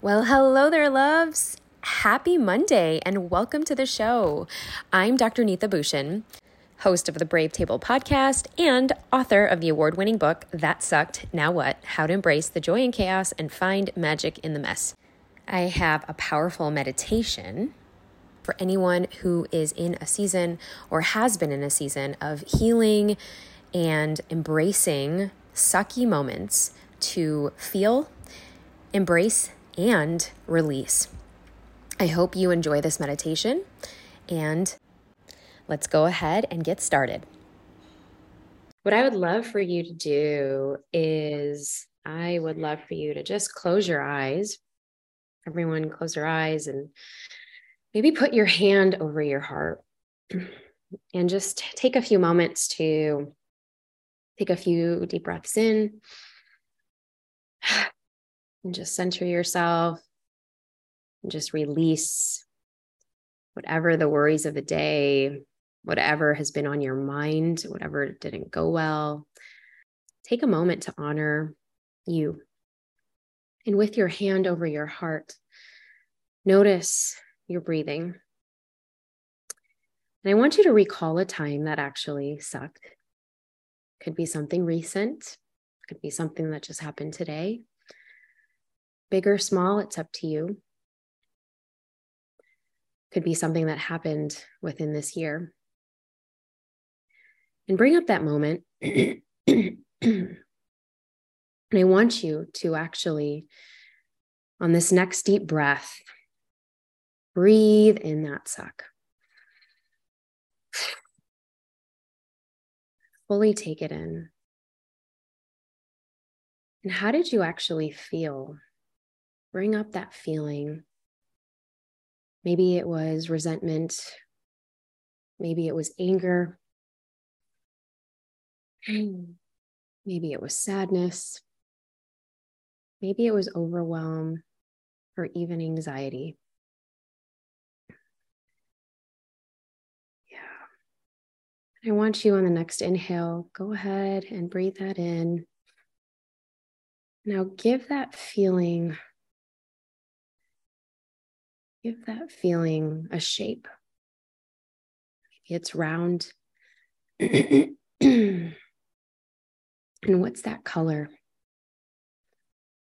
Well, hello there, loves. Happy Monday and welcome to the show. I'm Dr. Neeta Bhushan, host of the Brave Table podcast and author of the award winning book, That Sucked, Now What? How to Embrace the Joy and Chaos and Find Magic in the Mess. I have a powerful meditation for anyone who is in a season or has been in a season of healing and embracing sucky moments to feel, embrace, and release. I hope you enjoy this meditation and let's go ahead and get started. What I would love for you to do is, I would love for you to just close your eyes. Everyone, close your eyes and maybe put your hand over your heart and just take a few moments to take a few deep breaths in and just center yourself and just release whatever the worries of the day, whatever has been on your mind, whatever didn't go well. Take a moment to honor you. And with your hand over your heart, notice your breathing. And I want you to recall a time that actually sucked. Could be something recent, could be something that just happened today, Big or small, it's up to you. Could be something that happened within this year. And bring up that moment. and I want you to actually, on this next deep breath, breathe in that suck. Fully take it in. And how did you actually feel bring up that feeling. Maybe it was resentment. Maybe it was anger. Maybe it was sadness. Maybe it was overwhelm or even anxiety. Yeah. I want you on the next inhale, go ahead and breathe that in. Now give that feeling Give that feeling a shape. Maybe it's round. and what's that color?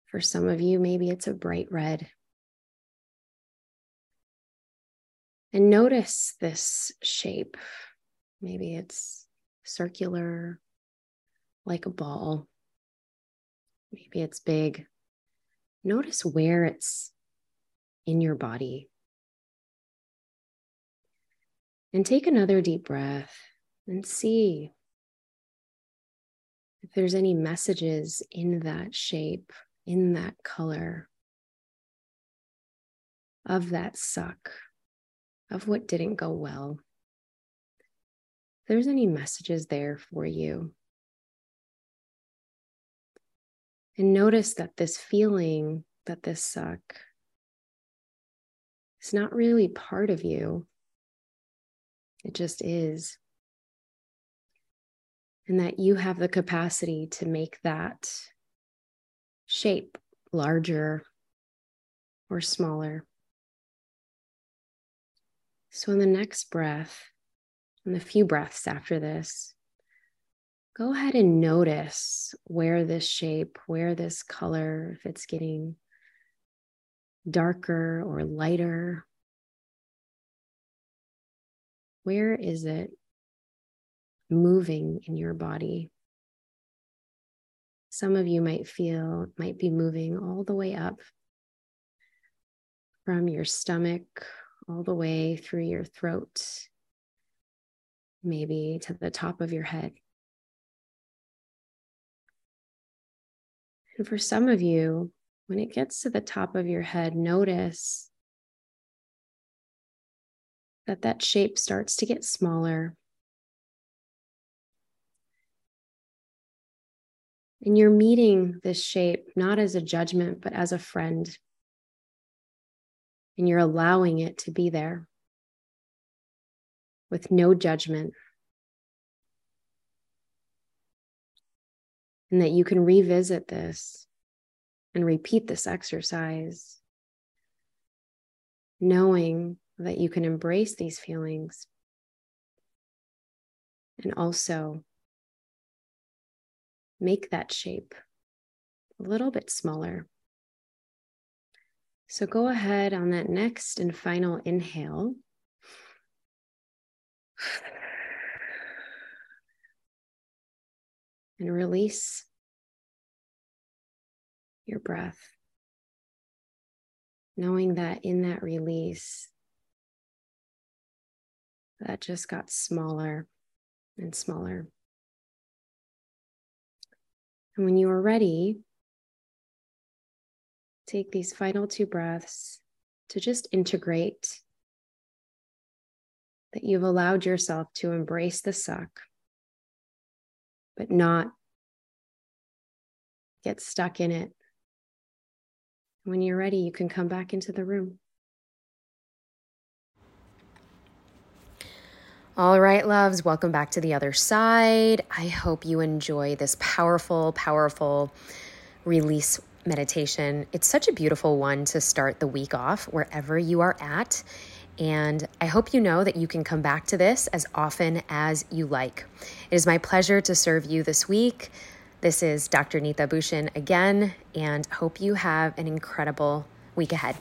For some of you, maybe it's a bright red. And notice this shape. Maybe it's circular, like a ball. Maybe it's big. Notice where it's in your body. And take another deep breath and see if there's any messages in that shape, in that color, of that suck, of what didn't go well. If there's any messages there for you. And notice that this feeling, that this suck is not really part of you, it just is. And that you have the capacity to make that shape larger or smaller. So, in the next breath, in the few breaths after this, go ahead and notice where this shape, where this color, if it's getting darker or lighter? Where is it moving in your body? Some of you might feel, might be moving all the way up from your stomach all the way through your throat, maybe to the top of your head. And for some of you, when it gets to the top of your head, notice that that shape starts to get smaller. And you're meeting this shape not as a judgment, but as a friend. And you're allowing it to be there with no judgment. And that you can revisit this and repeat this exercise knowing that you can embrace these feelings and also make that shape a little bit smaller. So go ahead on that next and final inhale. And release your breath, knowing that in that release, that just got smaller and smaller. And when you are ready, take these final two breaths to just integrate that you've allowed yourself to embrace the suck, but not get stuck in it. When you're ready, you can come back into the room. All right, loves, welcome back to the other side. I hope you enjoy this powerful, powerful release meditation. It's such a beautiful one to start the week off wherever you are at. And I hope you know that you can come back to this as often as you like. It is my pleasure to serve you this week. This is Dr. Neeta Bhushan again, and hope you have an incredible week ahead.